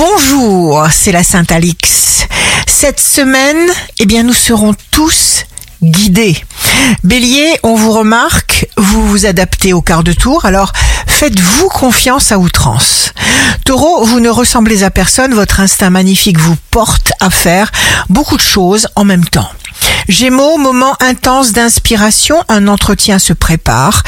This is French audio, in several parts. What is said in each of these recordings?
Bonjour, c'est la Sainte Alix. Cette semaine, eh bien, nous serons tous guidés. Bélier, on vous remarque, vous vous adaptez au quart de tour, alors faites-vous confiance à outrance. Taureau, vous ne ressemblez à personne, votre instinct magnifique vous porte à faire beaucoup de choses en même temps. Gémeaux, moment intense d'inspiration, un entretien se prépare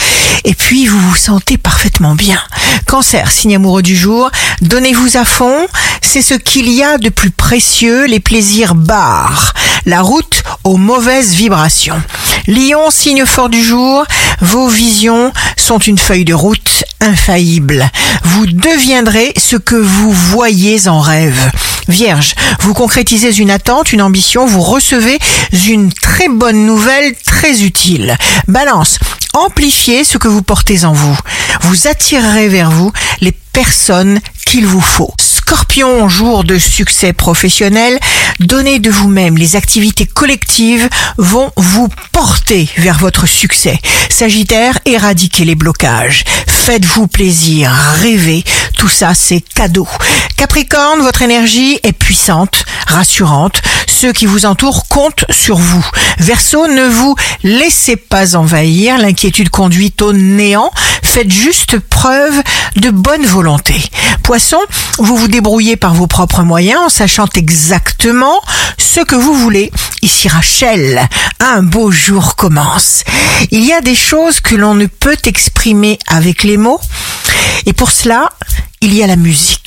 et puis vous vous sentez parfaitement bien. Cancer, signe amoureux du jour, donnez-vous à fond, c'est ce qu'il y a de plus précieux, les plaisirs barrent la route aux mauvaises vibrations. Lion, signe fort du jour, vos visions sont une feuille de route infaillible. Vous deviendrez ce que vous voyez en rêve. Vierge, vous concrétisez une attente, une ambition, vous recevez une très bonne nouvelle très utile. Balance, amplifiez ce que vous portez en vous. Vous attirerez vers vous les personnes qu'il vous faut. Scorpion, jour de succès professionnel, donnez de vous-même. Les activités collectives vont vous porter vers votre succès. Sagittaire, éradiquez les blocages. Faites-vous plaisir, rêvez. Tout ça, c'est cadeau. Capricorne, votre énergie est puissante, rassurante. Ceux qui vous entourent comptent sur vous. Verseau, ne vous laissez pas envahir. L'inquiétude conduit au néant. Faites juste preuve de bonne volonté. Poisson, vous vous débrouillez par vos propres moyens en sachant exactement ce que vous voulez. Ici Rachel, un beau jour commence. Il y a des choses que l'on ne peut exprimer avec les mots et pour cela, il y a la musique.